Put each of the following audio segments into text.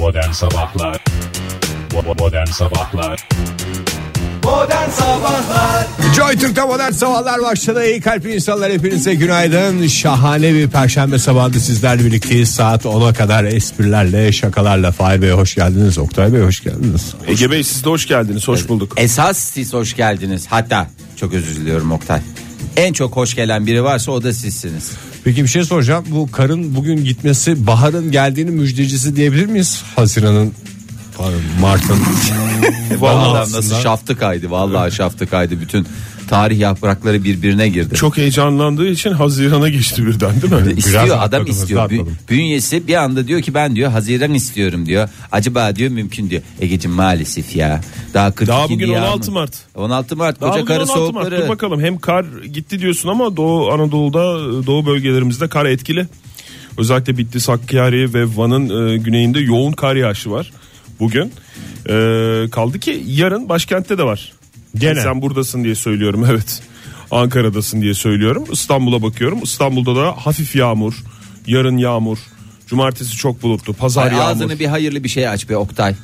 Modern Sabahlar Modern Sabahlar Modern Sabahlar Joy Türk'te modern sabahlar başladı. İyi kalpli insanlar hepinize günaydın. Şahane bir perşembe sabahında sizlerle birlikteyiz. Saat 10'a kadar esprilerle, şakalarla. Fahir Bey hoş geldiniz. Oktay Bey hoş geldiniz. Ege Bey siz de hoş geldiniz. Hoş bulduk. Esas siz hoş geldiniz. Hatta çok özür diliyorum Oktay. En çok hoş gelen biri varsa o da sizsiniz. Peki bir şey soracağım. Bu karın bugün gitmesi baharın geldiğini müjdecisi diyebilir miyiz? Haziran'ın Mart'ın. Bu adam nasıl şaftı kaydı. Vallahi şaftı kaydı. Bütün tarih yaprakları birbirine girdi. Çok heyecanlandığı için Hazirana geçti birden değil mi? istiyor Biraz adam atladım, istiyor. Bü- atladım. bünyesi bir anda diyor ki ben diyor Haziran istiyorum diyor. Acaba diyor mümkün diyor. Egeciğim maalesef ya. Daha 42 Daha bugün yağmur. 16 Mart. 16 Mart Daha koca karı 16 Mart. soğukları. Dur bakalım hem kar gitti diyorsun ama Doğu Anadolu'da Doğu bölgelerimizde kar etkili. Özellikle Bitlis, Hakkari ve Van'ın e, güneyinde yoğun kar yağışı var bugün. E, kaldı ki yarın başkentte de var. Gene. Sen buradasın diye söylüyorum evet. Ankara'dasın diye söylüyorum. İstanbul'a bakıyorum. İstanbul'da da hafif yağmur. Yarın yağmur. Cumartesi çok bulutlu. Pazar Ay, yağmur. ağzını bir hayırlı bir şey aç be Oktay.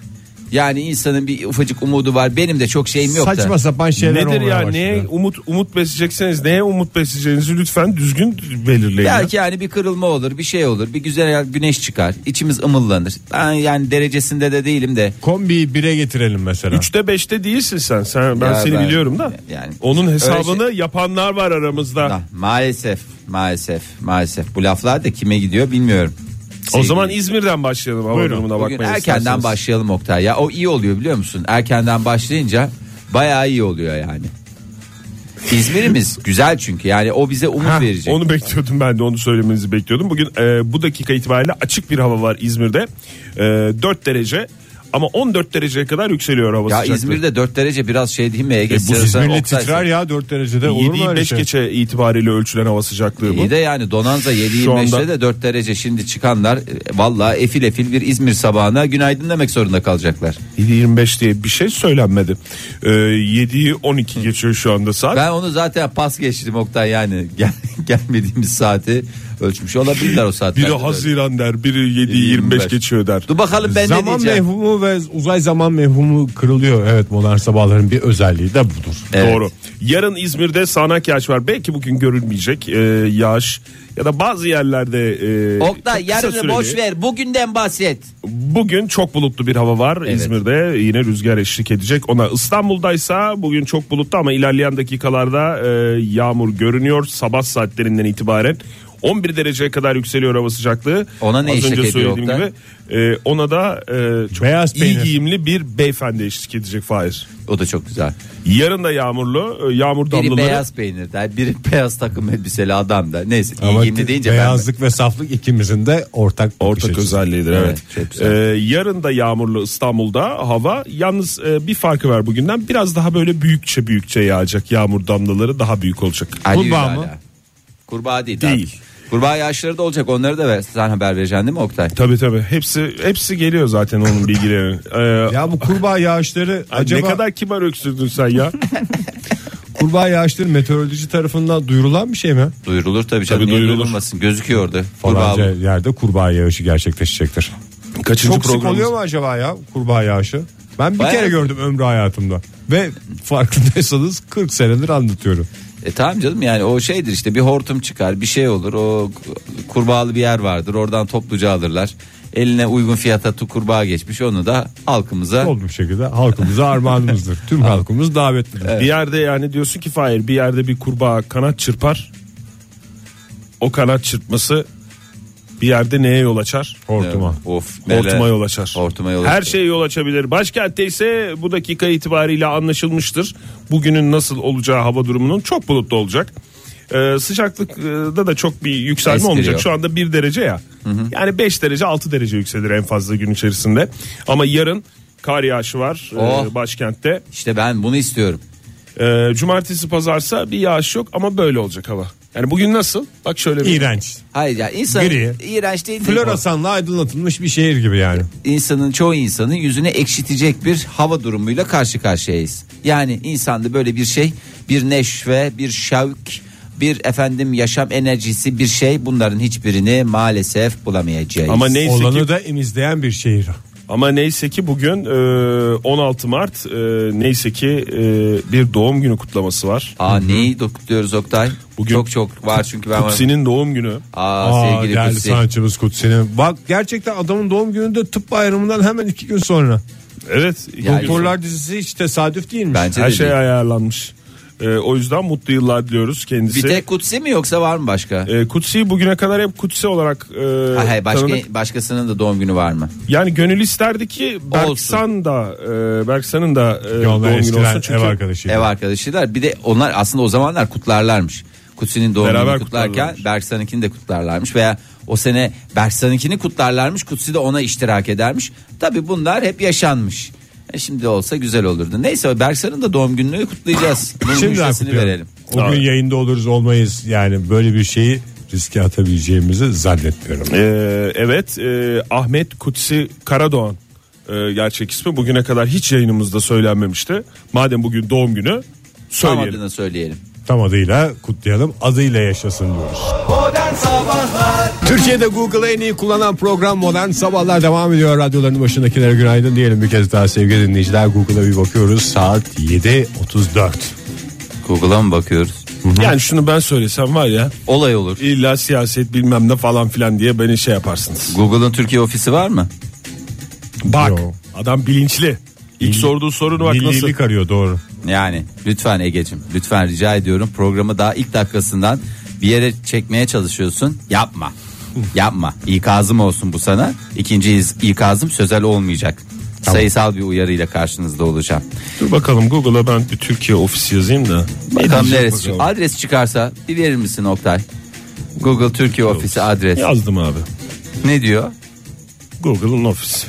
Yani insanın bir ufacık umudu var. Benim de çok şeyim yok da. Saçma sapan şeyler Nedir olmaya ya başladı. neye umut umut besleyecekseniz neye umut besleyeceğinizi lütfen düzgün belirleyin. ya. Belki yani bir kırılma olur, bir şey olur, bir güzel güneş çıkar, içimiz ımıllanır. Ben yani derecesinde de değilim de. Kombiyi bire getirelim mesela. Üçte beşte değilsin sen. sen ben Ya seni ben- biliyorum da. yani Onun öyle hesabını yapanlar var aramızda. Ah, maalesef, maalesef, maalesef. Bu laflar da kime gidiyor bilmiyorum. O zaman İzmir'den başlayalım hava Buyurun. durumuna Bugün bakmaya erkenden isterseniz. başlayalım Oktay ya. O iyi oluyor biliyor musun? Erkenden başlayınca bayağı iyi oluyor yani. İzmir'imiz güzel çünkü yani o bize umut Heh, verecek. Onu bekliyordum ben de onu söylemenizi bekliyordum. Bugün e, bu dakika itibariyle açık bir hava var İzmir'de. E, 4 derece ama 14 dereceye kadar yükseliyor hava ya sıcaklığı. İzmir'de 4 derece biraz şey değil mi Ege? E, bu Oktay- titrer ya 4 derecede olur mu 7'yi öyle 5 şey? geçe itibariyle ölçülen hava sıcaklığı bu. İyi de yani Donanza 7 Şu 25'te anda- de 4 derece şimdi çıkanlar e, vallahi efil efil bir İzmir sabahına günaydın demek zorunda kalacaklar. 7.25 diye bir şey söylenmedi. Ee, 7'yi 12 geçiyor şu anda saat. Ben onu zaten pas geçtim Oktay yani gel, gelmediğimiz saati ölçmüş olabilirler o saatlerde. biri de. Haziran der, biri 7'yi 25 geçiyor der. Dur bakalım ben ne zaman diyeceğim. mevhumu ve uzay zaman mevhumu kırılıyor. Evet modern sabahların bir özelliği de budur. Evet. Doğru. Yarın İzmir'de sağanak yağış var. Belki bugün görülmeyecek e, yağış ya da bazı yerlerde e, Oktay çok kısa yarını süreli. boş ver bugünden bahset. Bugün çok bulutlu bir hava var. Evet. İzmir'de yine rüzgar eşlik edecek. Ona İstanbul'daysa bugün çok bulutlu ama ilerleyen dakikalarda e, yağmur görünüyor. Sabah saatlerinden itibaren 11 dereceye kadar yükseliyor hava sıcaklığı. Ona ne Az eşlik önce ediyor söylediğim Oktay? gibi e, ona da e, çok Beyaz iyi peynir. giyimli bir beyefendi eşlik edecek Fahir. O da çok güzel. Yarın da yağmurlu. e, Yağmur Biri damlaları. beyaz peynir der, biri beyaz takım elbiseli adam da. Neyse iyi Ama giyimli deyince ben beyazlık ve saflık ikimizin de ortak bakış Ortak açısı. özelliğidir evet. Evet, çok güzel. Ee, yarın da yağmurlu İstanbul'da hava. Yalnız e, bir farkı var bugünden. Biraz daha böyle büyükçe büyükçe yağacak yağmur damlaları daha büyük olacak. Ali Kurbağa mı? Kurbağa değil. Değil. Kurbağa yağışları da olacak onları da ver. Sen haber vereceksin değil mi Oktay? Tabii tabii. Hepsi hepsi geliyor zaten onun bilgileri. Ee, Ya bu kurbağa yağışları ay, acaba ne kadar kibar öksürdün sen ya. kurbağa yağışları meteoroloji tarafından duyurulan bir şey mi? Duyurulur tabii canım. Tabii Niye duyurulur. duyurulmasın? Gözüküyor orada. Kurbağa Falanca yerde kurbağa yağışı gerçekleşecektir. Kaçıncı Çok sık oluyor mu acaba ya kurbağa yağışı? Ben bir Bayağı- kere gördüm ömrü hayatımda. Ve farkındaysanız 40 senedir anlatıyorum. E tamam canım yani o şeydir işte bir hortum çıkar bir şey olur o kurbağalı bir yer vardır oradan topluca alırlar. Eline uygun fiyata tu kurbağa geçmiş onu da halkımıza Oldu bir şekilde halkımıza armağanımızdır. Tüm halkımız davetlidir. Bir yerde yani diyorsun ki Fahir bir yerde bir kurbağa kanat çırpar. O kanat çırpması bir yerde neye yol açar? Hortuma. Of, Hortuma neler- yol açar. Hortuma yol Her açar. şey yol açabilir. Başkentte ise bu dakika itibariyle anlaşılmıştır. Bugünün nasıl olacağı hava durumunun çok bulutlu olacak. Ee, sıcaklıkta da çok bir yükselme Espri olmayacak. Şu anda 1 derece ya. Yani 5 derece 6 derece yükselir en fazla gün içerisinde. Ama yarın kar yağışı var e, Oh. başkentte. İşte ben bunu istiyorum. Ee, cumartesi pazarsa bir yağış yok ama böyle olacak hava. Yani bugün nasıl? Bak şöyle bir İğrenç. Hayır ya insan Gri. iğrenç değil. Floresanla aydınlatılmış bir şehir gibi yani. insanın çoğu insanın yüzüne ekşitecek bir hava durumuyla karşı karşıyayız. Yani insanda böyle bir şey, bir neşve, bir şevk, bir efendim yaşam enerjisi bir şey bunların hiçbirini maalesef bulamayacağız. Ama neyse Olanı ki da emizleyen bir şehir. Ama neyse ki bugün e, 16 Mart e, neyse ki e, bir doğum günü kutlaması var. Aa neyi kutluyoruz Oktay? Bugün çok çok var çünkü ben Kutsi'nin doğum günü. Aa, Aa, sevgili değerli Kutsi. sanatçımız Kutsi'nin. Bak gerçekten adamın doğum gününde tıp bayramından hemen iki gün sonra. Evet. Yani- Doktorlar dizisi hiç tesadüf değilmiş. Bence her de şey değil. ayarlanmış. E, o yüzden mutlu yıllar diliyoruz kendisi. Bir tek Kutsi mi yoksa var mı başka? E, Kutsi bugüne kadar hep Kutsi olarak e, Ha, hayır, başka, tanıdık. başkasının da doğum günü var mı? Yani gönül isterdi ki Berksan da e, Berksan'ın da e, doğum günü olsun. Çünkü ev arkadaşıydı. Ev arkadaşılar. Bir de onlar aslında o zamanlar kutlarlarmış. Kutsi'nin doğum Beraber gününü kutlarken. Berksan'ınkini de kutlarlarmış veya o sene Berksan'ınkini kutlarlarmış. Kutsi de ona iştirak edermiş. Tabi bunlar hep yaşanmış. E şimdi olsa güzel olurdu. Neyse Berksan'ın da doğum gününü kutlayacağız. Bunun Şimdiden müjdesini verelim. O gün yayında oluruz olmayız yani böyle bir şeyi riske atabileceğimizi zannetmiyorum. E, evet e, Ahmet Kutsi Karadoğan e, gerçek ismi bugüne kadar hiç yayınımızda söylenmemişti. Madem bugün doğum günü Tam söyleyelim. adını söyleyelim. Tam adıyla kutlayalım adıyla yaşasın diyoruz. Modern Sabahlar Türkiye'de Google'ı en iyi kullanan program Modern Sabahlar devam ediyor. Radyoların başındakilere günaydın diyelim bir kez daha sevgili dinleyiciler. Google'a bir bakıyoruz saat 7.34. Google'a mı bakıyoruz? Yani şunu ben söylesem var ya Olay olur. illa siyaset bilmem ne falan filan diye beni şey yaparsınız. Google'ın Türkiye ofisi var mı? Bak Yo. adam bilinçli. İlk sorduğu sorunu bak nasıl. Millilik arıyor doğru. Yani lütfen Ege'cim lütfen rica ediyorum programı daha ilk dakikasından bir yere çekmeye çalışıyorsun yapma yapma ikazım olsun bu sana ikinci ikazım sözel olmayacak sayısal bir uyarıyla karşınızda olacağım Dur bakalım Google'a ben bir Türkiye ofisi yazayım da. Bakalım neresi bakalım. adres çıkarsa bir verir misin Oktay Google Türkiye ofisi adres Yazdım abi. ne diyor Google'ın ofisi.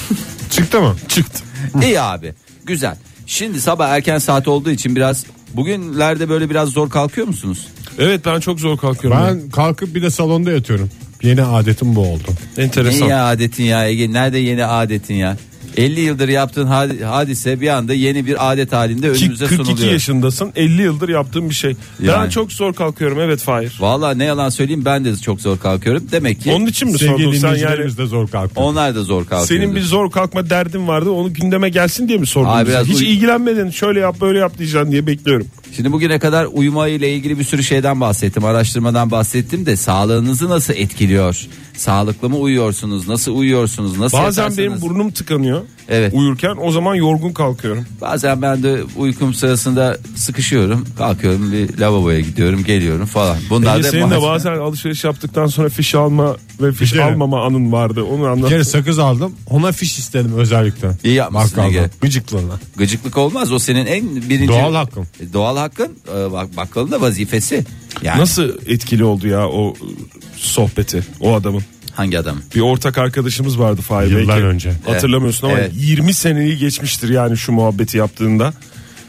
Çıktı mı? Çıktı. İyi abi güzel şimdi sabah erken saat olduğu için biraz bugünlerde böyle biraz zor kalkıyor musunuz Evet ben çok zor kalkıyorum. Ben kalkıp bir de salonda yatıyorum. Yeni adetim bu oldu. Enteresan. Ne ya adetin ya Ege? Nerede yeni adetin ya? 50 yıldır yaptığın hadi- hadise bir anda yeni bir adet halinde önümüze 42 sunuluyor. yaşındasın 50 yıldır yaptığım bir şey. Ben Yani. çok zor kalkıyorum evet Fahir. Vallahi ne yalan söyleyeyim ben de çok zor kalkıyorum. Demek ki Onun için mi sordun sen yani? de zor kalktı. onlar da zor kalkıyor. Senin bir zor kalkma derdin vardı onu gündeme gelsin diye mi sordun? Abi biraz Hiç uy- ilgilenmedin şöyle yap böyle yap diyeceksin diye bekliyorum. Şimdi bugüne kadar uyuma ile ilgili bir sürü şeyden bahsettim. Araştırmadan bahsettim de sağlığınızı nasıl etkiliyor? Sağlıklı mı uyuyorsunuz? Nasıl uyuyorsunuz? Nasıl Bazen yatarsınız? benim burnum tıkanıyor. Evet. Uyurken o zaman yorgun kalkıyorum. Bazen ben de uykum sırasında sıkışıyorum. Kalkıyorum bir lavaboya gidiyorum geliyorum falan. Bunlar Ege da senin de bazen- alışveriş yaptıktan sonra fiş alma ve fiş kere- almama anın vardı. Onu Bir anlat. kere sakız aldım. Ona fiş istedim özellikle. İyi yapmışsın. Ege. Gıcıklığına. Gıcıklık olmaz o senin en birinci Doğal hakkım. E, Doğal hakkın e, bak bakkalın da vazifesi. Yani Nasıl etkili oldu ya o e, sohbeti o adamın? Hangi adam? Bir ortak arkadaşımız vardı Fahir Yıllar belki önce. Hatırlamıyorsun ama Evet. 20 seneyi geçmiştir yani şu muhabbeti yaptığında.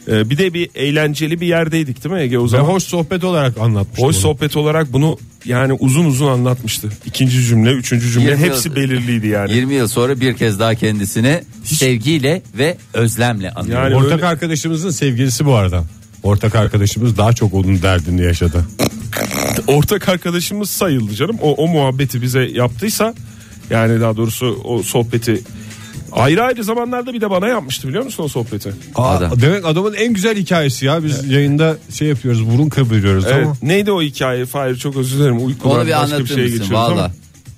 Ee, bir de bir eğlenceli bir yerdeydik değil mi Ege o Ve zaman? hoş sohbet olarak anlatmıştı. Hoş bunu. sohbet olarak bunu yani uzun uzun anlatmıştı. İkinci cümle, üçüncü cümle 20 hepsi yıl- belirliydi yani. 20 yıl sonra bir kez daha kendisini sevgiyle ve özlemle anıyor. Yani Ortak öyle- arkadaşımızın sevgilisi bu arada. Ortak arkadaşımız daha çok onun derdini yaşadı. ortak arkadaşımız sayıldı canım. O, o muhabbeti bize yaptıysa yani daha doğrusu o sohbeti ayrı ayrı zamanlarda bir de bana yapmıştı biliyor musun o sohbeti? Aa, Adam. Demek adamın en güzel hikayesi ya. Biz yayında şey yapıyoruz burun kıvırıyoruz Evet. ama Neydi o hikaye? Fahir çok özür dilerim. Uykudan Onu bir başka bir anlatır şeye mısın geçiyoruz ama. valla?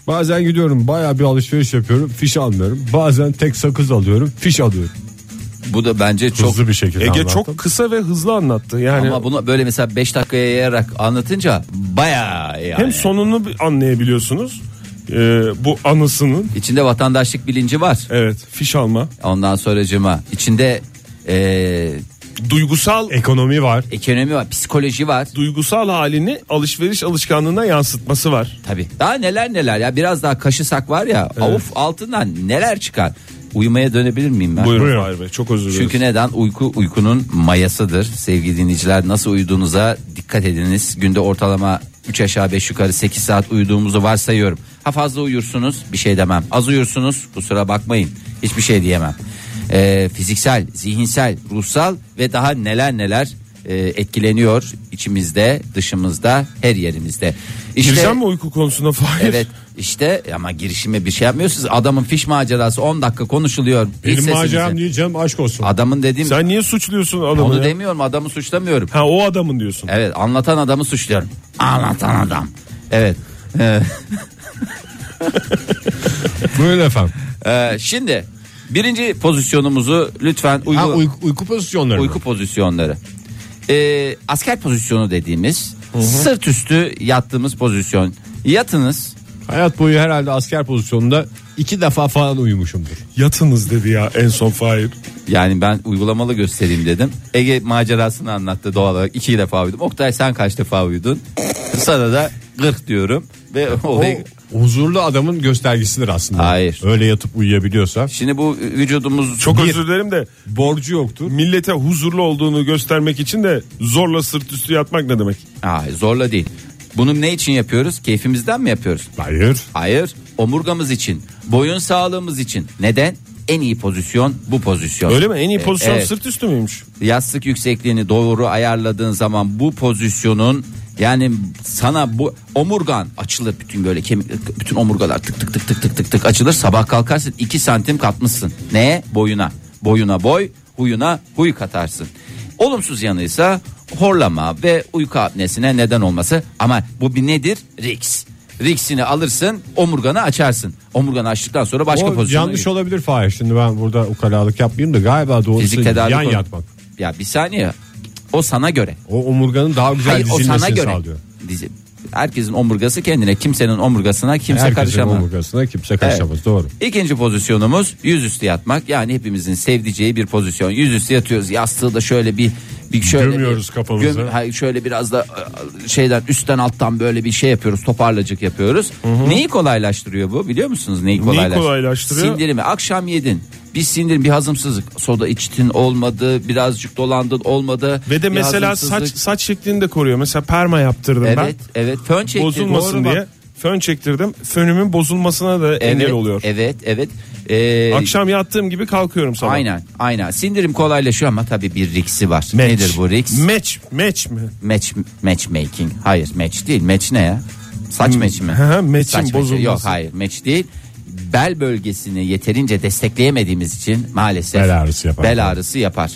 bazen gidiyorum baya bir alışveriş yapıyorum fiş almıyorum. Bazen tek sakız alıyorum fiş alıyorum. Bu da bence çok Hızlı bir şekilde Ege anlattım. çok kısa ve hızlı anlattı. Yani ama bunu böyle mesela 5 dakikaya yayarak anlatınca bayağı yani. hem sonunu anlayabiliyorsunuz. Ee, bu anısının İçinde vatandaşlık bilinci var. evet fiş alma, Ondan sonracıma içinde e, duygusal Ekonomi var. ekonomi var, psikoloji var. duygusal halini alışveriş alışkanlığına yansıtması var. Tabii. Daha neler neler ya biraz daha kaşısak var ya of altından neler çıkar. Uyumaya dönebilir miyim ben? Buyurun. Fahir Bey çok özür dileriz. Çünkü neden? Uyku uykunun mayasıdır. Sevgili dinleyiciler nasıl uyuduğunuza dikkat ediniz. Günde ortalama 3 aşağı 5 yukarı 8 saat uyuduğumuzu varsayıyorum. Ha fazla uyursunuz bir şey demem. Az uyursunuz kusura bakmayın. Hiçbir şey diyemem. Ee, fiziksel, zihinsel, ruhsal ve daha neler neler e, etkileniyor içimizde, dışımızda, her yerimizde. İşte Gireceğim mi uyku konusuna Fahir? Evet. İşte ama girişime bir şey yapmıyorsunuz. Adamın fiş macerası 10 dakika konuşuluyor. İlk Benim sesinizi. maceram değil canım aşk olsun. Adamın dediğim Sen niye suçluyorsun adamı onu ya? demiyorum adamı suçlamıyorum. Ha o adamın diyorsun. Evet anlatan adamı suçluyorum. Anlatan adam. Evet. Ee, Buyurun efendim. e, şimdi birinci pozisyonumuzu lütfen uygu, Ha, uyku, uyku, uyku pozisyonları mı? pozisyonları. Ee, asker pozisyonu dediğimiz sırt üstü yattığımız pozisyon. Yatınız Hayat boyu herhalde asker pozisyonunda iki defa falan uyumuşumdur. Yatınız dedi ya en son Fahir. yani ben uygulamalı göstereyim dedim. Ege macerasını anlattı doğal olarak iki defa uyudum. Oktay sen kaç defa uyudun? Sana da 40 diyorum ve O olayı huzurlu adamın göstergesidir aslında. Hayır. Öyle yatıp uyuyabiliyorsa. Şimdi bu vücudumuz Çok Bir. özür dilerim de Borcu yoktur. millete huzurlu olduğunu göstermek için de zorla sırt üstü yatmak ne demek? Hayır, zorla değil. Bunu ne için yapıyoruz? Keyfimizden mi yapıyoruz? Hayır. Hayır. Omurgamız için, boyun sağlığımız için. Neden? En iyi pozisyon bu pozisyon. Öyle mi? En iyi E, pozisyon evet. sırt üstü müymüş? Yastık yüksekliğini doğru ayarladığın zaman bu pozisyonun yani sana bu omurgan açılır bütün böyle kemik bütün omurgalar tık tık tık tık tık tık tık açılır sabah kalkarsın 2 santim katmışsın neye boyuna boyuna boy huyuna huy katarsın olumsuz yanıysa horlama ve uyku apnesine neden olması ama bu bir nedir Riks Riksini alırsın omurganı açarsın omurganı açtıktan sonra başka o pozisyona yanlış olabilir Fahir. Şimdi ben burada ukalalık yapmayayım da galiba doğrusu Fizik tedavi yan konu- yatmak. ya bir saniye o sana göre O omurganın daha güzel Hayır o sana dizilmesini göre. sağlıyor. Dizi. Herkesin omurgası kendine, kimsenin omurgasına kimse Herkesin karışamaz. omurgasına kimse karışamaz. Doğru. İkinci pozisyonumuz yüzüstü yatmak. Yani hepimizin sevdiceği bir pozisyon. Yüzüstü yatıyoruz. Yastığı da şöyle bir bir şöyle Gömüyoruz bir- kafamızı. hayır, şöyle biraz da e, şeyden üstten alttan böyle bir şey yapıyoruz. Toparlacık yapıyoruz. Neyi kolaylaştırıyor bu? Biliyor musunuz neyi kolaylaştırıyor? kolaylaştırıyor? Sindirimi. Akşam yedin. Bir sindirim, bir hazımsızlık. Soda içtin olmadı, birazcık dolandın olmadı. Ve de mesela saç saç şeklini de koruyor. Mesela perma yaptırdım Evet, ben. evet. Fön çekti. Bozulmasın Doğru bak. Fön çektirdim. Fönümün bozulmasına da engel Evet, oluyor. Evet, evet. Ee, Akşam yattığım gibi kalkıyorum sabah. Aynen, aynen. Sindirim kolaylaşıyor ama tabii bir riksi var. Match. Nedir bu riks? Match, match mi? match matchmaking. Hayır, match değil. Match ne ya? Saç match mi? Hı hı, match'in bozulması. Yok, hayır, match değil. Bel bölgesini yeterince destekleyemediğimiz için maalesef Bel ağrısı yapar. Bel ağrısı yapar.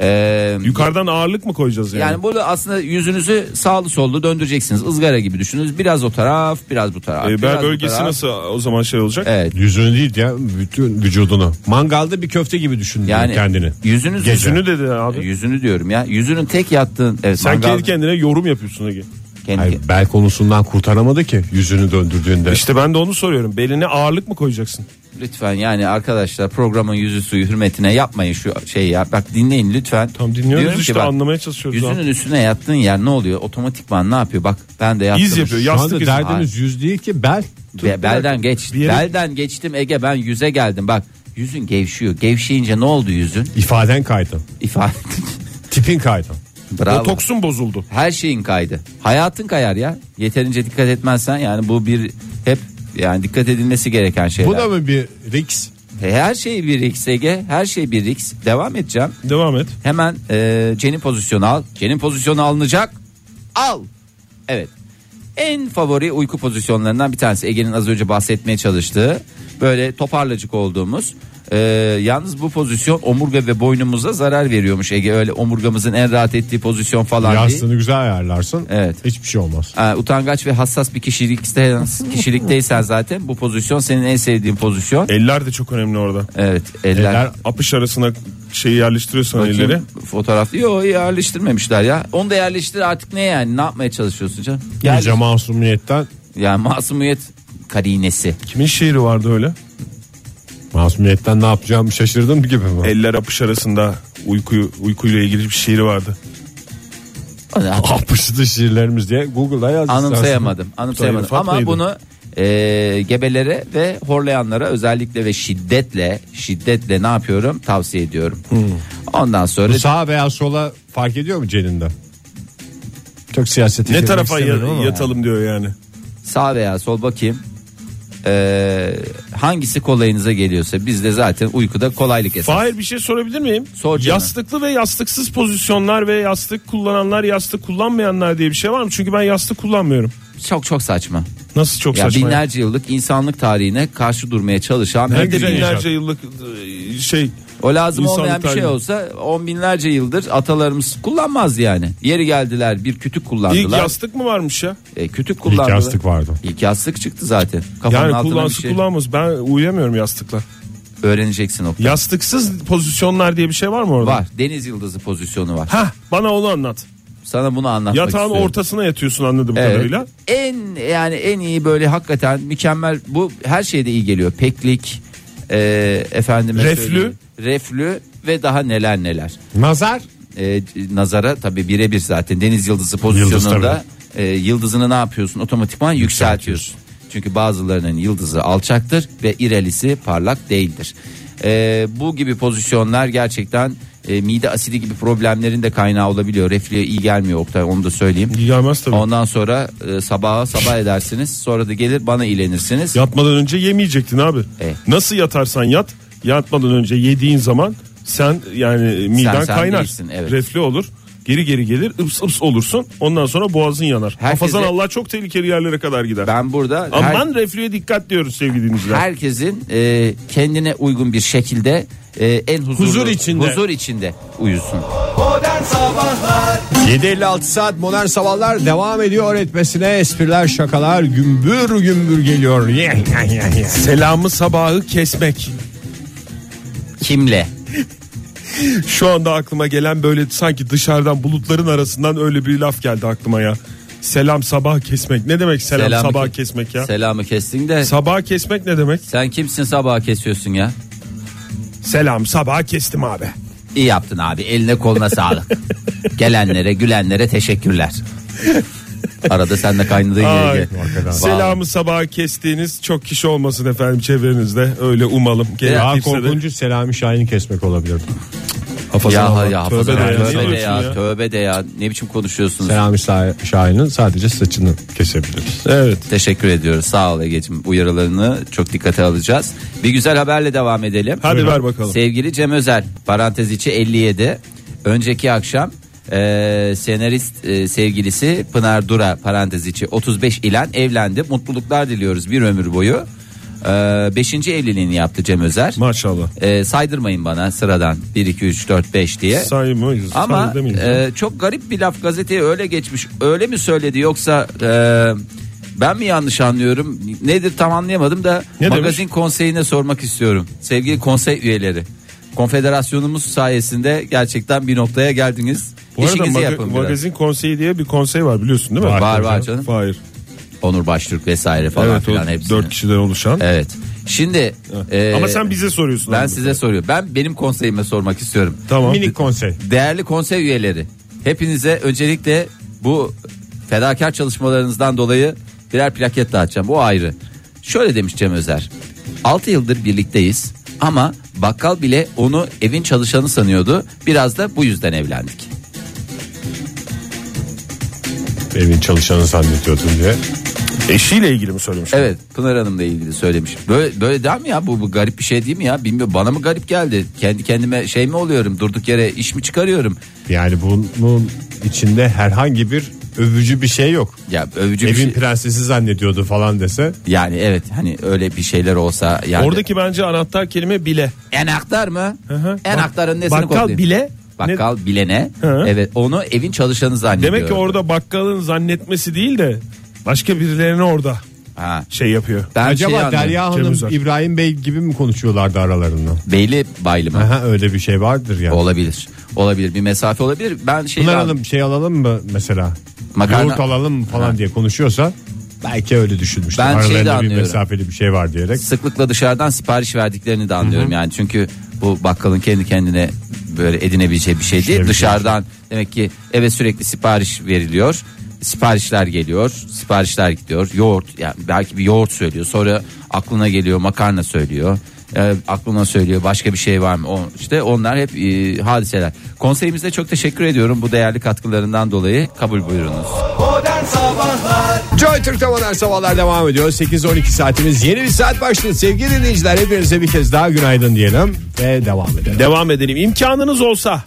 Ee, Yukarıdan ağırlık mı koyacağız yani? yani bunu aslında yüzünüzü sağlı sollu döndüreceksiniz. ızgara gibi düşünün. Biraz o taraf, biraz bu taraf. Ee, biraz bel bu bölgesi taraf. nasıl o zaman şey olacak? Evet. Yüzünü değil ya bütün vücudunu. Mangalda bir köfte gibi düşün Yani kendini. yüzünüz Yüzünü dedi abi. Yüzünü diyorum ya. Yüzünün tek yattığın evet, Sen mangal- kendi kendine yorum yapıyorsun Ege. Kendi- Hayır, bel konusundan kurtaramadı ki yüzünü döndürdüğünde. İşte ben de onu soruyorum. Beline ağırlık mı koyacaksın? lütfen yani arkadaşlar programın yüzü suyu hürmetine yapmayın şu şeyi ya. Bak dinleyin lütfen. Tam dinliyoruz Diyorum ki işte bak, anlamaya çalışıyoruz. Yüzünün abi. üstüne yattığın yer ne oluyor? Otomatikman ne yapıyor? Bak ben de yattım. İz yapıyor. Yastık izi. derdimiz yüz değil ki bel. Be- belden geç. Yere- Belden geçtim Ege ben yüze geldim. Bak yüzün gevşiyor. Gevşeyince ne oldu yüzün? İfaden kaydı. İfade. Tipin kaydı. Bravo. Botoksun bozuldu. Her şeyin kaydı. Hayatın kayar ya. Yeterince dikkat etmezsen yani bu bir hep yani dikkat edilmesi gereken şeyler. Bu da mı bir riks? E, Her şey bir risk Ege. Her şey bir risk. Devam edeceğim. Devam et. Hemen e, Cenin pozisyonu al. Cenin pozisyonu alınacak. Al. Evet. En favori uyku pozisyonlarından bir tanesi Ege'nin az önce bahsetmeye çalıştığı böyle toparlacık olduğumuz. E, yalnız bu pozisyon omurga ve boynumuza zarar veriyormuş Ege. Öyle omurgamızın en rahat ettiği pozisyon falan değil. Yastığını güzel ayarlarsın. Evet. Hiçbir şey olmaz. E, utangaç ve hassas bir kişilikte, kişilikteysen zaten bu pozisyon senin en sevdiğin pozisyon. Eller de çok önemli orada. Evet eller. Eller Apış arasına şeyi yerleştiriyorsan Bakayım, elleri. Fotoğraf yok yerleştirmemişler ya. Onu da yerleştir artık ne yani ne yapmaya çalışıyorsun canım? Gel. iyice masumiyetten Yani masumiyet karinesi. Kimin şiiri vardı öyle? masumiyetten ne yapacağımı şaşırdım gibi mi? Eller apış arasında uykuyu uykuyla ilgili bir şiiri vardı. Apışlı şiirlerimiz diye Google'da yaz. Anımsayamadım. Anımsayamadım. Ama bunu e, gebelere ve horlayanlara özellikle ve şiddetle şiddetle ne yapıyorum tavsiye ediyorum. Ondan sonra Bu sağa veya sola fark ediyor mu Ceninde? Çok siyasete Ne tarafa ya- yatalım diyor yani. sağ veya sol bakayım. Ee, hangisi kolayınıza geliyorsa biz de zaten uykuda kolaylık esas. Fahir bir şey sorabilir miyim? Sor canım. Yastıklı ve yastıksız pozisyonlar ve yastık kullananlar yastık kullanmayanlar diye bir şey var mı? Çünkü ben yastık kullanmıyorum. Çok çok saçma. Nasıl çok Ya saçma. ya. binlerce yıllık insanlık tarihine karşı durmaya çalışan bir de dünya. binlerce yıllık e, şey O lazım İnsanlık olmayan bir şey olsa on binlerce yıldır atalarımız kullanmaz yani. Yeri geldiler bir kütük ilk kullandılar. yastık mı varmış ya? E, kütük İlk kullandılar. yastık vardı. İlk yastık çıktı zaten. Kafanın Yani altına kullansın şey kullanmaz. Ben uyuyamıyorum yastıkla. öğreneceksin o. Yastıksız pozisyonlar diye bir şey var mı orada? Var. Deniz yıldızı pozisyonu var. Hah bana onu anlat. Sana bunu anlatmak Yatağın istiyorum. ortasına yatıyorsun anladığım Evet. kadarıyla. En yani en iyi böyle hakikaten mükemmel bu her şeyde iyi geliyor. Peklik e, efendime Reflü. söyleyeyim, reflü ve daha neler neler. Nazar E, nazara tabi birebir zaten deniz yıldızı Yıldız pozisyonunda e, yıldızını ne yapıyorsun otomatikman yükseltiyorsun. Çünkü bazılarının yıldızı alçaktır ve irelisi parlak değildir. E, bu gibi pozisyonlar gerçekten e, mide asidi gibi problemlerin de kaynağı olabiliyor. Reflüye iyi gelmiyor Oktay onu da söyleyeyim. İyi gelmez tabii. Ondan sonra e, sabaha sabah edersiniz. Sonra da gelir bana ilenirsiniz. Yatmadan önce yemeyecektin abi. Evet. Nasıl yatarsan yat. Yatmadan önce yediğin zaman sen yani miden sen kaynar. değilsin, evet. Reflü olur. Geri geri gelir ıps ıps olursun. Ondan sonra boğazın yanar. Herkese- Hafazan Allah çok tehlikeli yerlere kadar gider. Ben burada her- Aman reflüye dikkat diyoruz sevgili dinleyiciler. herkesin e, kendine uygun bir şekilde e, en huzurlu, Huzur içinde. huzur içinde uyusun. Modern Sabahlar 7.56 saat modern sabahlar devam ediyor etmesine espriler şakalar gümbür gümbür geliyor. Ye, ye, ye, ye. Selamı sabahı kesmek. Kimle? Şu anda aklıma gelen böyle sanki dışarıdan bulutların arasından öyle bir laf geldi aklıma ya. Selam sabah kesmek. Ne demek selam Selamı sabah ke- kesmek ya? Selamı kestin de Sabah kesmek ne demek? sen kimsin sabah kesiyorsun ya? Selam sabah kestim abi. İyi yaptın abi eline koluna sağlık. Gelenlere gülenlere teşekkürler. Arada sen de kaynadığın yere Ay, gel. Vallahi. Selamı sabah kestiğiniz çok kişi olmasın efendim çevrenizde. Öyle umalım. Daha korkuncu Selami Şahin'i kesmek olabilir. Hafazan Ya, Allah. ya, Tövbe de ya. tövbe, de diyorsun ya, ya? tövbe de ya. Ne biçim konuşuyorsunuz? Selami Şah- Şahin'in sadece saçını kesebiliriz. Evet. Teşekkür ediyoruz. Sağ ol Ege'cim. Uyarılarını çok dikkate alacağız. Bir güzel haberle devam edelim. Hadi ver bakalım. Sevgili Cem Özel parantez içi 57 önceki akşam e, senarist e, sevgilisi Pınar Dura parantez içi 35 ilen evlendi. Mutluluklar diliyoruz bir ömür boyu. 5. evliliğini yaptı Cem Özer. Maşallah. E, saydırmayın bana sıradan 1 2 3 4 5 diye. Saymayız. Ama e, çok garip bir laf gazeteye öyle geçmiş. Öyle mi söyledi yoksa e, ben mi yanlış anlıyorum? Nedir tam anlayamadım da Ne magazin demiş? konseyine sormak istiyorum. Sevgili konsey üyeleri. Konfederasyonumuz sayesinde gerçekten bir noktaya geldiniz. Bu arada İşinizi maga- yapın biraz. magazin konseyi diye bir konsey var biliyorsun değil mi? Var, var canım. Hayır. Onur Baştürk vesaire falan Evet filan hepsini. dört kişiden oluşan. Evet. Şimdi e, Ama sen bize soruyorsun. ben abi. size soruyorum. Ben benim konseyime sormak istiyorum. Tamam. Minik konsey. Değerli konsey üyeleri, hepinize öncelikle bu fedakar çalışmalarınızdan dolayı birer plaket dağıtacağım. Bu ayrı. Şöyle demiş Cem Özer. 6 yıldır birlikteyiz ama bakkal bile onu evin çalışanı sanıyordu. Biraz da bu yüzden evlendik. Evin çalışanı zannediyordum diye. Eşiyle ilgili mi söylemiş? Evet Pınar Hanım'la ilgili söylemiş. Böyle, böyle der mi ya bu, bu garip bir şey değil mi ya? Bilmiyorum bana mı garip geldi? Kendi kendime şey mi oluyorum? Durduk yere iş mi çıkarıyorum? Yani bunun içinde herhangi bir övücü bir şey yok. Ya övücü bir Evin şey. prensesi zannediyordu falan dese. Yani evet hani öyle bir şeyler olsa yani. Oradaki bence anahtar kelime bile. Enaktar mı? hı. Enaktarın nesini Bakkal kodlayayım? bile. Bakkal bilene. Hı. Evet onu evin çalışanı zannediyor. Demek ki orada bakkalın zannetmesi değil de başka birilerine orada Ha. şey yapıyor. Ben Acaba şeyi anlıyorum. Derya Cem Hanım. İbrahim Bey gibi mi konuşuyorlardı aralarında? Beyli baylı mı? Aha, öyle bir şey vardır yani. Olabilir. Olabilir. Bir mesafe olabilir. Ben şey Pınar Hanım şey alalım mı mesela? Makarna- Yoğurt alalım mı falan Ha. diye konuşuyorsa belki öyle düşünmüştür. Ben şeyi de Aralarında bir anlıyorum. mesafeli bir şey var diyerek. sıklıkla dışarıdan sipariş verdiklerini de anlıyorum yani. Çünkü bu bakkalın kendi kendine böyle edinebileceği bir şey değil. Düşünebileceği Dışarıdan demek ki eve sürekli sipariş veriliyor. Siparişler geliyor, siparişler gidiyor. Yoğurt, yani belki bir yoğurt söylüyor. Sonra aklına geliyor makarna söylüyor. Ee, aklına söylüyor başka bir şey var mı? O, işte onlar hep e, hadiseler. Konseyimize çok teşekkür ediyorum bu değerli katkılarından dolayı. Kabul buyurunuz. Joy Türk'te modern sabahlar devam ediyor. 8-12 saatimiz yeni bir saat başladı. Sevgili dinleyiciler hepinize bir kez daha günaydın diyelim ve devam edelim. Devam edelim. İmkanınız olsa,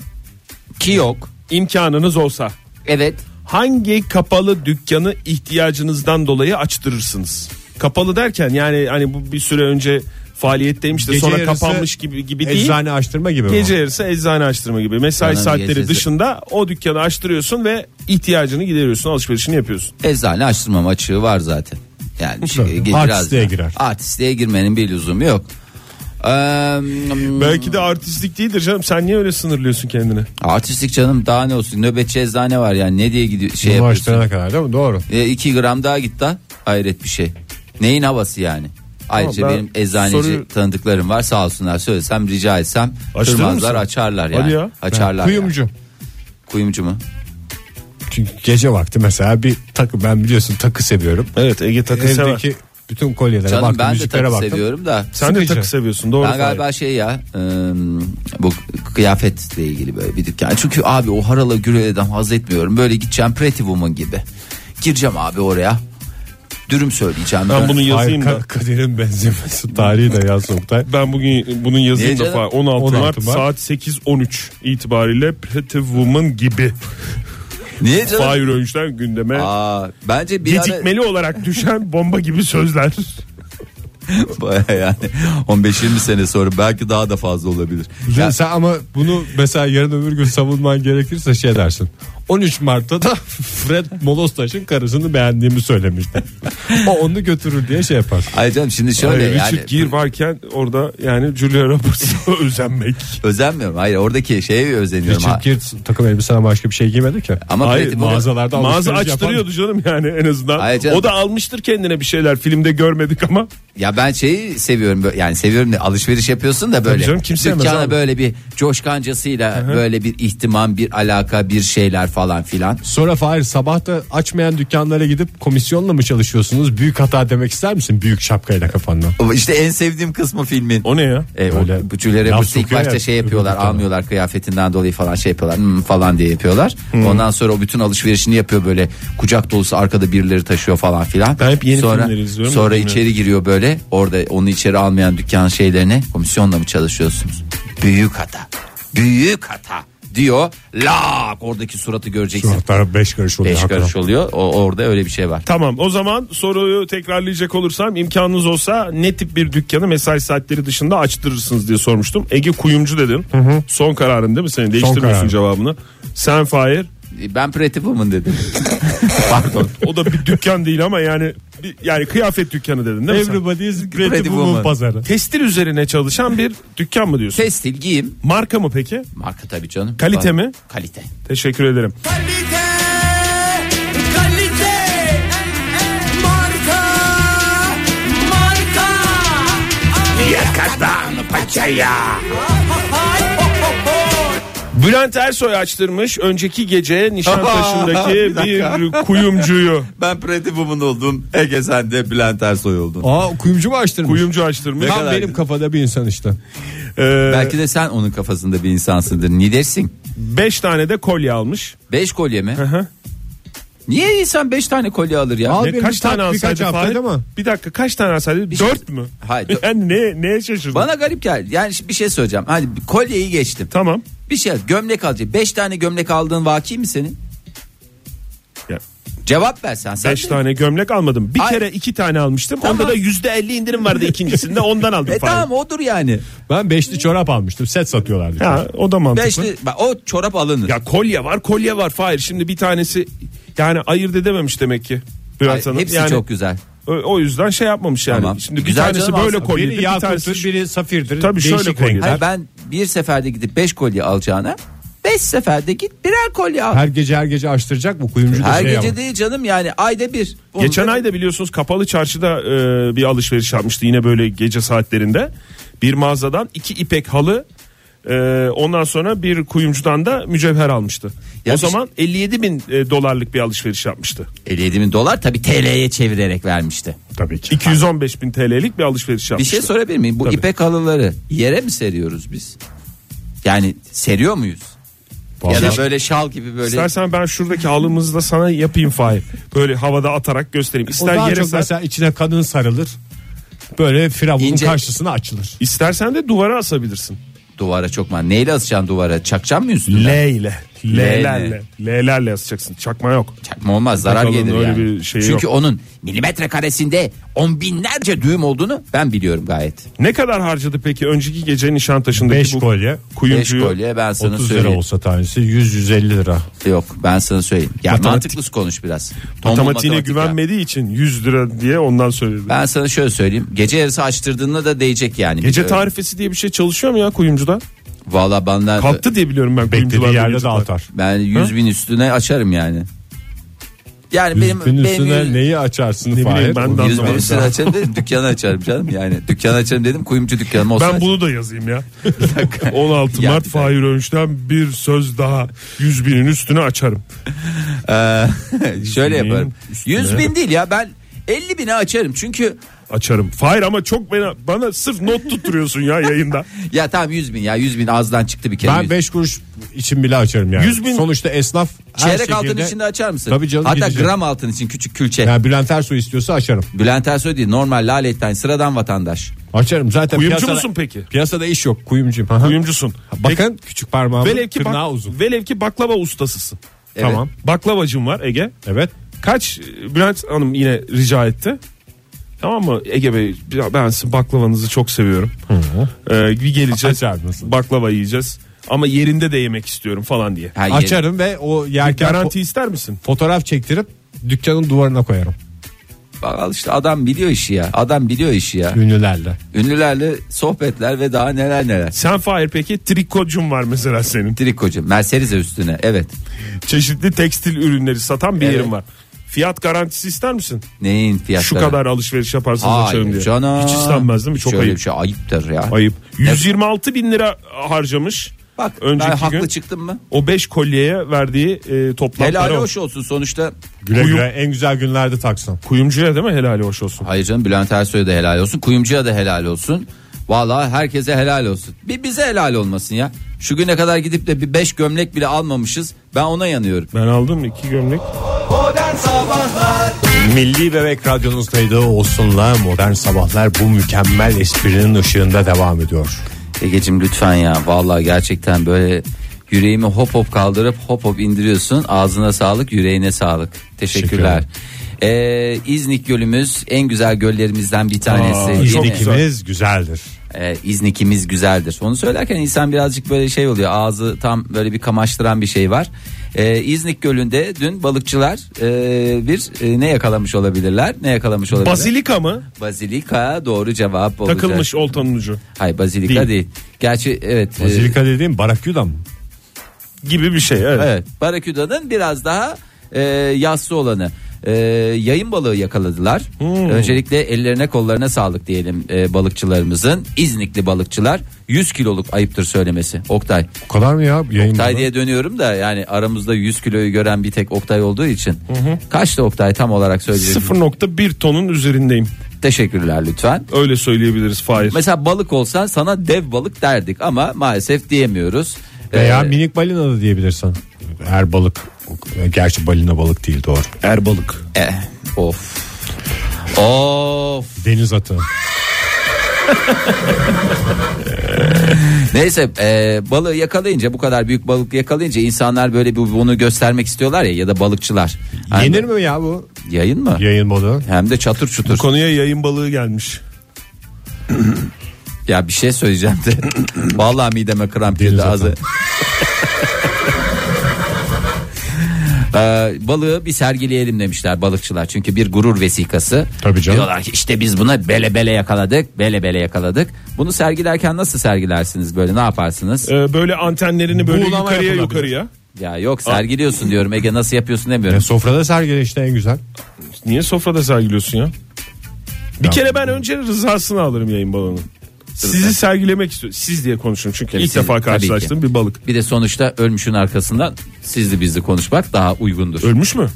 Ki yok. imkanınız olsa Evet. Hangi kapalı dükkanı ihtiyacınızdan dolayı açtırırsınız? Kapalı derken yani hani bu bir süre önce faaliyetteymiş de Gece sonra yarısı kapanmış gibi gibi değil. Eczane açtırma gibi Gece mi? yarısı eczane açtırma gibi. Mesai bir saatleri gecesi. dışında o dükkanı açtırıyorsun ve ihtiyacını gideriyorsun, alışverişini yapıyorsun. Eczane açtırmam açığı var zaten. Yani şey, artistliğe girer. Artistliğe girmenin bir lüzumu yok. Ee, Belki de artistlik değildir canım. Sen niye öyle sınırlıyorsun kendini? artistlik canım daha ne olsun nöbetçi eczane var yani ne diye gidiyor şey Bunu yapıyorsun. kadar değil mi? Doğru. E, iki gram daha git lan hayret bir şey. Neyin havası yani? Ayrıca ben benim eczaneci soruyu- tanıdıklarım var sağ olsunlar söylesem rica etsem Açtırır kırmazlar mısın? açarlar Hadi yani. ya. Açarlar. Kuyumcu. yani. Kuyumcu mu? Çünkü gece vakti mesela bir takı ben biliyorsun takı seviyorum. Evet Ege takı sever. Evdeki bütün kolyelere Canım baktım, ben de takı baktım. seviyorum da. Sen de Sıkıcı. takı seviyorsun doğru. Ben galiba şey ya ıı, bu kıyafetle ilgili böyle bir dükkan. Çünkü abi o harala güreleden haz etmiyorum. Böyle gideceğim Pretty Woman gibi. Gireceğim abi oraya. Dürüm söyleyeceğim. Ben bunu yazayım Hayır, da. Ka- Kadir'in benzemesi tarihi de yaz Oktay. Ben bugün bunun yazayım Niye da canım? falan. 16, 16 Mart, Mart. saat 8.13 itibariyle Pretty Woman gibi. Niye canım? Fahir Öğünç'ten gündeme Aa, bence bir ara gecikmeli olarak düşen bomba gibi sözler. Baya yani 15-20 sene sonra belki daha da fazla olabilir. Ya, Sen ama bunu mesela yarın öbür gün savunman gerekirse şey dersin. 13 Mart'ta da Fred Molostaş'ın karısını beğendiğimi söylemişti. o onu götürür diye şey yapar. Ay canım şimdi şöyle Hayır, yani Richard Gere varken orada yani Julia Roberts'a özenmek. özenmiyorum. Hayır oradaki şeye özeniyorum. Richard Ha. Gere takım elbiseden başka bir şey giymedi ki. Ama Hayır, Woman- mağazalarda Mağaza açtırıyordu canım yani en azından. Hayır canım. O da almıştır kendine bir şeyler filmde görmedik ama. Ya ben şeyi seviyorum yani seviyorum de alışveriş yapıyorsun da böyle. Tabii canım, kim sevmez Dükkana böyle bir coşkancasıyla böyle bir ihtimam bir alaka bir şeyler falan filan. Sonra Fahir sabah da açmayan dükkanlara gidip komisyonla mı çalışıyorsunuz? Büyük hata demek ister misin? Büyük şapkayla kafandan. O İşte en sevdiğim kısmı filmin. O ne ya? E, o bu Julia laf Roberts ilk başta ya, şey yapıyorlar öbür almıyorlar kıyafetinden dolayı falan şey yapıyorlar "Hmm," falan diye yapıyorlar. Ondan sonra o bütün alışverişini yapıyor böyle kucak dolusu arkada birileri taşıyor falan filan. Ben hep yeni sonra, filmleri izliyorum Sonra bilmiyorum. içeri giriyor böyle orada onu içeri almayan dükkan şeylerine komisyonla mı çalışıyorsunuz? Büyük hata büyük hata diyor lak oradaki suratı göreceksin. Suratlar 5 karış oluyor. Beş hakikaten. karış oluyor o, orada öyle bir şey var. Tamam o zaman soruyu tekrarlayacak olursam imkanınız olsa ne tip bir dükkanı mesai saatleri dışında açtırırsınız diye sormuştum. Ege kuyumcu dedin. Son kararın değil mi senin? Değiştirmiyorsun cevabını. Sen Fahir. Ben Pretty Woman dedim. Pardon. O da bir dükkan değil ama yani bir- yani kıyafet dükkanı dedin değil mi sen? Everybody's Pretty, Pretty Woman Woman. pazarı. Testil üzerine çalışan bir dükkan mı diyorsun? Testil giyim Marka mı peki? marka tabii canım. Kalite mi? Kalite. Teşekkür ederim. Kalite Kalite Marka Marka Bülent Ersoy açtırmış önceki gece Nişantaşı'ndaki Bir bir kuyumcuyu. Ben Pretty Woman oldum. Ege sen de Bülent Ersoy oldun. Aa kuyumcu mu açtırmış? Kuyumcu açtırmış. Tam benim kafada bir insan işte. Ee, Belki de sen onun kafasında bir insansındır. Ne dersin? beş tane de kolye almış. Beş kolye mi? hı. Niye insan beş tane kolye alır ya? Al Ne, kaç tak- tane birkaç alsaydı hafta Fahir? değil mi? Bir dakika kaç tane alsaydı? şey- Dört mü? Hayır, dört. Yani ne, neye şaşırdın? Bana garip geldi. Yani bir şey söyleyeceğim. Hadi bir kolyeyi geçtim. Tamam. Bir şey gömlek alacak. Beş tane gömlek aldığın vaki mi senin? Cevap versen. Sen beş de- tane gömlek almadım. Bir Ay. kere iki tane almıştım. Tamam. Onda da yüzde elli indirim vardı ikincisinde ondan aldım. E tamam odur yani. Ben beşli çorap almıştım. Set satıyorlardı. Ya, o da mantıklı. Beşli, bak, o çorap alınır. Ya kolye var kolye var Fahir. Şimdi bir tanesi yani ayırt edememiş demek ki. Bülent Ay, Hanım. hepsi yani, çok güzel. O, o yüzden şey yapmamış yani. Tamam. Şimdi bir Güzel tanesi canım böyle aslında. kolye, Biri bir tanesi yakuttur, biri safirdir. Tabii şöyle Değişik renkler. Hayır, ben bir seferde gidip beş kolye alacağına beş seferde git birer kolye al. Her, Her gece her gece açtıracak mı? Kuyumcu da şey gece yapar. değil canım yani ayda bir. Onu Geçen da- ay da biliyorsunuz kapalı çarşıda e, bir alışveriş yapmıştı yine böyle gece saatlerinde. Bir mağazadan iki ipek halı e, ondan sonra bir kuyumcudan da mücevher almıştı. Ya o bir- zaman 57 bin e, dolarlık bir alışveriş yapmıştı. 57 bin dolar tabii TL'ye çevirerek vermişti. Tabii ki. 215 bin TL'lik bir alışveriş Bir yapmıştı. şey sorabilir miyim? Bu Tabii. ipek halıları yere mi seriyoruz biz? Yani seriyor muyuz? Ya da böyle şal gibi böyle. İstersen ben şuradaki halımızı da sana yapayım Fahir. Böyle havada atarak göstereyim. O İster daha yere çok ser, mesela içine kadın sarılır. Böyle firavunun İnce- karşısına açılır. istersen de duvara asabilirsin. Duvara çok man. Neyle asacaksın duvara? Çakacağım mı üstüne? L ile. L'lerle. L'lerle asacaksın. Çakma yok. Çakma olmaz zarar Bakalım gelir öyle yani. bir şey Çünkü yok. onun milimetre karesinde on binlerce düğüm olduğunu ben biliyorum gayet. Ne kadar harcadı peki önceki gece Nişantaşı'ndaki 5 bu kolye. 5 kuyumcuyu? kolye ben sana 30 lira söyleyeyim. olsa tanesi 100-150 lira. Yok ben sana söyleyeyim. Ya Matematik- mantıklı konuş biraz. Tombul Matematiğine matematik ya. güvenmediği için 100 lira diye ondan söyledi. Ben sana şöyle söyleyeyim. Gece yarısı açtırdığında da değecek yani. Gece tarifesi diye bir şey çalışıyor mu ya kuyumcuda? Valla benden Kalktı diye biliyorum ben Beklediği kuyumcularda yerde gece dağıtar. ben 100 bin üstüne açarım yani. Yani benim, Benim, benim üstüne yüz- neyi açarsın bileyim Fahir? ben de yüz bin anlamadım. üstüne açarım dedim dükkanı açarım canım yani. Dükkanı açarım dedim kuyumcu dükkanım olsa. Ben bunu da yazayım ya. 16 Ya, Mart bir. Fahir Önç'ten bir söz daha 100 binin üstüne açarım. Ee, şöyle binin yaparım. üstüne. 100 bin değil ya ben 50 bine açarım çünkü Açarım. Fahir ama çok bana, bana sırf not tutturuyorsun ya yayında. ya tamam 100 bin ya 100 bin ağızdan çıktı bir kere. Ben Yüz- 5 kuruş için bile açarım yani. 100 bin- Sonuçta esnaf her Çeyrek altın şekilde- içinde açar mısın? Tabii canım, Hatta gidecek. gram altın için küçük külçe. Yani Bülent Ersoy istiyorsa açarım. Bülent Ersoy değil normal laletten sıradan vatandaş. Açarım zaten. Kuyumcu piyasada, musun peki? Piyasada iş yok kuyumcuyum. Aha. Kuyumcusun. Bakın küçük parmağımın Velev ki, tırnağı bak, uzun. velev ki baklava ustasısın. Evet. Tamam. Baklavacım var Ege. Evet. Kaç Bülent Hanım yine rica etti. Tamam mı Ege Bey ben sizin baklavanızı çok seviyorum. Ee, bir geleceğiz baklava yiyeceğiz. Ama yerinde de yemek istiyorum falan diye. Ha, Açarım ve o Bir yerken garanti ister misin? fotoğraf çektirip dükkanın duvarına koyarım. Bak al işte adam biliyor işi ya. Adam biliyor işi ya. Ünlülerle. Ünlülerle sohbetler ve daha neler neler. Sen Fahir peki trikocun var mesela senin. Trikocu. Mercedes üstüne. Evet. Çeşitli tekstil ürünleri satan bir Evet. yerin var. Fiyat garantisi ister misin? Neyin fiyatları? Şu kadar alışveriş yaparsanız açarım Hayır diye. canım. Hiç istenmez değil mi? Çok Şöyle ayıp. bir şey ayıptır ya. Ayıp. 126 bin lira harcamış. Bak Önceki ben haklı gün çıktım mı? o 5 kolyeye verdiği e, toplam Helal para hoş olsun sonuçta. Güle Kuyum- güle en güzel günlerde taksın. Kuyumcuya değil mi helali hoş olsun. Hayır canım Bülent Ersoy'a da helal olsun. Kuyumcuya da helal olsun. Vallahi herkese helal olsun. Bir bize helal olmasın ya. Şu güne kadar gidip de bir beş gömlek bile almamışız. Ben ona yanıyorum. Ben aldım iki gömlek. Modern Sabahlar Milli Bebek Radyonuzdaydı Olsun'la Modern Sabahlar bu mükemmel esprinin ışığında devam ediyor. Egeciğim lütfen ya. Vallahi gerçekten böyle yüreğimi hop hop kaldırıp hop hop indiriyorsun. Ağzına sağlık, yüreğine sağlık. Teşekkürler. Ee, İznik Gölümüz en güzel göllerimizden bir tanesi. Aa, İznikimiz güzeldir. Ee, İznik'imiz güzeldir. Onu söylerken insan birazcık böyle şey oluyor. Ağzı tam böyle bir kamaştıran bir şey var. Ee, İznik Gölü'nde dün balıkçılar e, bir e, ne yakalamış olabilirler? Ne yakalamış olabilirler? Bazilika mı? Bazilika doğru cevap olacak. Takılmış oltanın ucu Hayır bazilika Değil. değil. Gerçi evet. e, Bazilika dediğim Barakyuda mı? gibi bir şey. Evet. Evet. Barakuda'nın biraz daha e, yassı olanı. E, yayın balığı yakaladılar. Hmm. Öncelikle ellerine kollarına sağlık diyelim e, balıkçılarımızın. İznikli balıkçılar 100 kiloluk ayıptır söylemesi. Oktay. O kadar mı ya? Yayın Oktay diye dönüyorum da yani aramızda 100 kiloyu gören bir tek Oktay olduğu için. Kaçtı Oktay tam olarak söyleyeceğim. 0.1 tonun üzerindeyim. Teşekkürler lütfen. Öyle söyleyebiliriz Fahir. Mesela balık olsan sana dev balık derdik ama maalesef diyemiyoruz. Veya Ee, minik balina da diyebilirsin. Her balık. Gerçi balina balık değil doğru. Er balık. eh, of. Of. Deniz atı. Neyse e, balığı yakalayınca bu kadar büyük balık yakalayınca insanlar böyle bir bunu göstermek istiyorlar ya ya da balıkçılar. Yenir mi ya bu Yayın mı? yayın balığı? Hem de çatır Bu çutur. konuya yayın balığı gelmiş. Ya bir şey söyleyeceğim de. Vallahi mideme kramp girdi atan. Ee, balığı bir sergileyelim demişler balıkçılar çünkü bir gurur vesikası. Tabii canım. Diyorlar ki işte biz buna bele bele yakaladık bele bele yakaladık. Bunu sergilerken nasıl sergilersiniz böyle ne yaparsınız? Ee, böyle antenlerini böyle Buğulama yukarıya yapılabilir. yukarıya. Ya yok sergiliyorsun diyorum Ege nasıl yapıyorsun demiyorum. E, sofrada sergile işte en güzel. Niye sofrada sergiliyorsun ya? Bir Ya, kere ben önce rızasını alırım yayın balığının. Sizi sergilemek istiyorum. Siz diye konuşun çünkü ilk siz- defa karşılaştığım bir balık. Bir de sonuçta ölmüşün arkasından sizli bizli konuşmak daha uygundur. Ölmüş mü?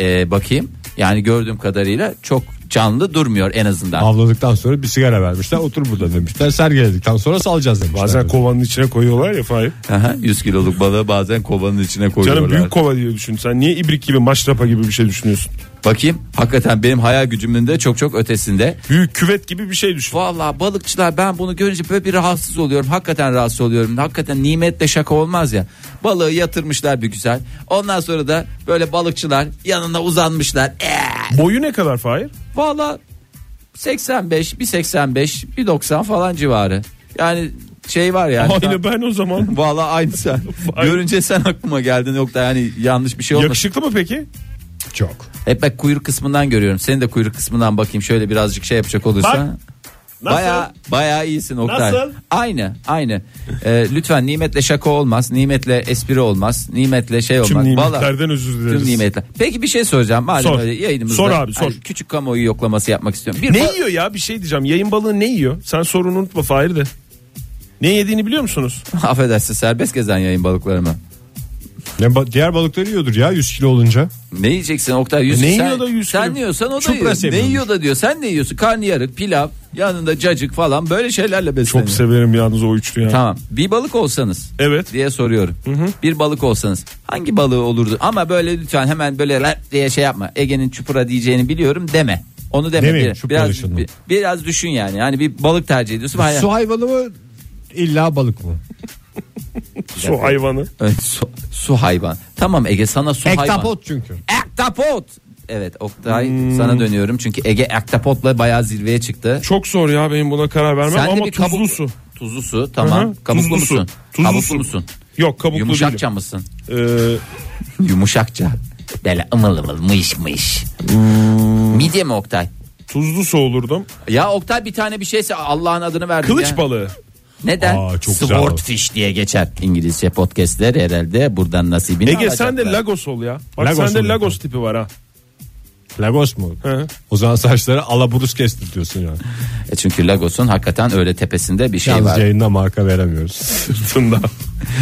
Ee, bakayım. Yani gördüğüm kadarıyla çok canlı durmuyor en azından. Avladıktan sonra bir sigara vermişler. Otur burada demişler. Sergiledikten sonra salacağız demişler. Bazen kovanın içine koyuyorlar ya Fahir. Aha, 100 kiloluk balığı bazen kovanın içine koyuyorlar. Canım büyük kova diye düşün. Sen niye ibrik gibi maşrapa gibi bir şey düşünüyorsun? Bakayım hakikaten benim hayal gücümün de çok çok ötesinde. Büyük küvet gibi bir şey düşün. Vallahi balıkçılar ben bunu görünce böyle bir rahatsız oluyorum. Hakikaten rahatsız oluyorum. Hakikaten nimetle şaka olmaz ya. Balığı yatırmışlar bir güzel. Ondan sonra da böyle balıkçılar yanına uzanmışlar. Ee, Boyu ne kadar Fahir? Vallahi 85 bir 85 bir 90 falan civarı. Yani şey var yani. Aynı ben o zaman. Vallahi aynı sen. Görünce sen aklıma geldin yok da yani yanlış bir şey olmasın. Yakışıklı mı peki? Çok. Hep ben kuyruk kısmından görüyorum. Senin de kuyruk kısmından bakayım şöyle birazcık şey yapacak olursa. Bak. Baya baya iyisin Oktay. Nasıl? Aynı aynı. Ee, lütfen nimetle şaka olmaz. Nimetle espri olmaz. Nimetle şey olmaz. Tüm Vallahi- nimetlerden özür dileriz. Tüm nimetler. Peki bir şey soracağım. Madem Sor. öyle yayınımızda. Sor abi, sor. hani küçük kamuoyu yoklaması yapmak istiyorum. Bir Ne ba- yiyor ya bir şey diyeceğim. Yayın balığı ne yiyor? Sen sorunu unutma Fahir de. Ne yediğini biliyor musunuz? Affedersin serbest gezen yayın balıkları mı? Ne ba- diğer balıkları yiyordur ya 100 kilo olunca. Ne yiyeceksin Oktay? Yüz, E ne sen, yiyor da yüz Sen kilo? ne yiyorsan o da Çupra yiyor. Ne seviyormuş. yiyor da diyor. Sen ne yiyorsun? Karnıyarık, pilav, yanında cacık falan böyle şeylerle besleniyor. Çok severim yalnız o üçlü ya. Tamam. Bir balık olsanız Evet. diye soruyorum. Bir balık olsanız hangi balığı olurdu? Ama böyle lütfen hemen böyle lap diye şey yapma. Ege'nin çupra diyeceğini biliyorum deme. Onu deme. Demeyeyim, Bir- çupra biraz, dışında. bir- biraz düşün yani. Yani bir balık tercih ediyorsun. Hayır. Su hayvanı mı illa balık mı? Su hayvanı. Evet, su, su hayvan. Tamam Ege sana su hayvan. Ektapot çünkü. Ektapot. Evet Oktay Hmm. sana dönüyorum çünkü Ege ektapotla bayağı zirveye çıktı. Çok zor ya benim buna karar vermem Sen de ama bir tuzlu kabuk- su. Tuzlu su tamam. Hı hı, Kabuklu tuzlu su. musun? Tuzlu Kabuklu su. musun? Yok kabuklu Yumuşakça değilim. mısın? Ee, Yumuşakça. Böyle ımıl ımıl mış mış. Hmm. Midye mi Oktay? tuzlu su olurdum. Ya Oktay bir tane bir şeyse Allah'ın adını verdim Kılıç ya. balığı. Neden? Aa, çok güzel Swordfish diye geçer İngilizce podcastler herhalde buradan nasibini Ege sen de alacaklar. Lagos ol ya. Bak Lagos sende olayım. Lagos tipi var ha. Lagos mu? Hı. O zaman saçları alaburus kestir diyorsun yani. E çünkü Lagos'un hakikaten öyle tepesinde bir şey Yalnız var. yayında marka veremiyoruz. Sırtında.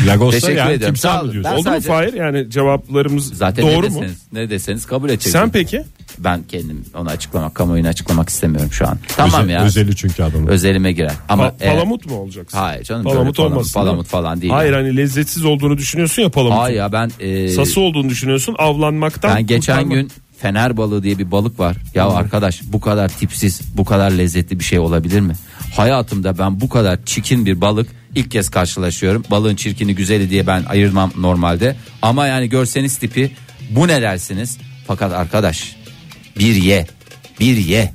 Lagos'ta Teşekkür yani ederim. Sağ olun. diyorsun? Ben Oldu sadece- mu Fahir? Yani cevaplarımız Zaten doğru ne mu? deseniz, ne deseniz kabul edeceksiniz. Sen peki? Ben kendim onu açıklamak, kamuoyuna açıklamak istemiyorum şu an. Tamam Özel- ya. Özeli çünkü adamın. Özelime girer. Ama Pa- eğer- palamut mu olacaksın? Hayır canım. Palamut böyle olmasın. Palamut değil mi? falan değil. Hayır yani. hani lezzetsiz olduğunu düşünüyorsun ya palamutun. Hayır ya ben e, Sası olduğunu düşünüyorsun avlanmaktan. ben geçen kurtarma- gün fener balığı diye bir balık var. Ya arkadaş bu kadar tipsiz, bu kadar lezzetli bir şey olabilir mi? Hayatımda ben bu kadar çirkin bir balık ilk kez karşılaşıyorum. Balığın çirkini güzeli diye ben ayırmam normalde. Ama yani görseniz tipi bu ne dersiniz? Fakat arkadaş bir ye, bir ye,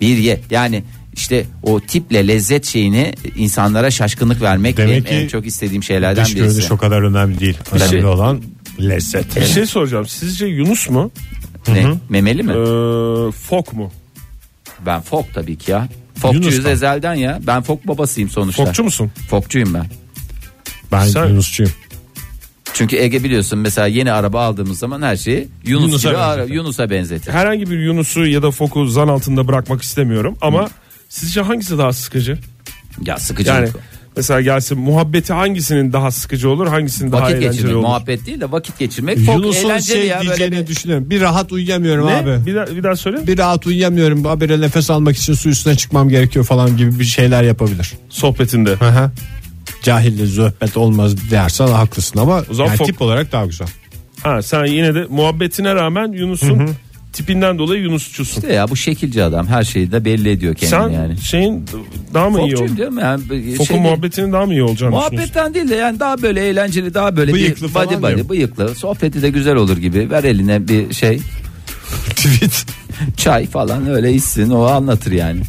bir ye. Yani işte o tiple lezzet şeyini insanlara şaşkınlık vermek Demek benim en ki çok istediğim şeylerden Dış birisi. görünüş o kadar önemli değil. Önemli olan lezzet. Bir şey soracağım. Sizce Yunus mu? Ne? Memeli mi? Ee, fok mu? Ben fok tabii ki ya. Fokçuyuz Yunus'tan. ezelden ya. Ben fok babasıyım sonuçta. Fokçu musun? Fokçuyum ben. Ben Sen- Yunusçuyum. Çünkü Ege biliyorsun mesela yeni araba aldığımız zaman her şeyi Yunus Yunus'a gibi ara- benzetir. Yunus'a benzetir. Herhangi bir Yunus'u ya da foku zan altında bırakmak istemiyorum ama sizce hangisi daha sıkıcı? Ya sıkıcılık. Yani mesela gelsin muhabbeti hangisinin daha sıkıcı olur hangisinin daha vakit eğlenceli geçirmek, olur? muhabbet değil de vakit geçirmek. Fok Yunus'un eğlenceli şey ya böyle diyeceğini bir- düşünüyorum. Bir rahat uyuyamıyorum Ne? abi. Bir daha, bir daha söyle. Bir rahat uyuyamıyorum. Habire nefes almak için su üstüne çıkmam gerekiyor falan gibi bir şeyler yapabilir. Sohbetinde. Aha. Cahille zöhbet olmaz dersen haklısın ama O zaman yani fok- tip olarak daha güzel. Ha sen yine de muhabbetine rağmen Yunus'un tipinden dolayı Yunusçusun. İşte ya bu şekilci adam her şeyi de belli ediyor kendini Sen yani. şeyin daha mı iyi Fokçuyum oldu? diyorum yani. Fokun Şey değil. muhabbetinin daha mı iyi olacağını düşünüyorsun? Muhabbetten değil de yani daha böyle eğlenceli daha böyle Bıyıklı bir falan body body diyorum. bıyıklı sohbeti de güzel olur gibi ver eline bir şey Tweet. çay falan öyle içsin o anlatır yani.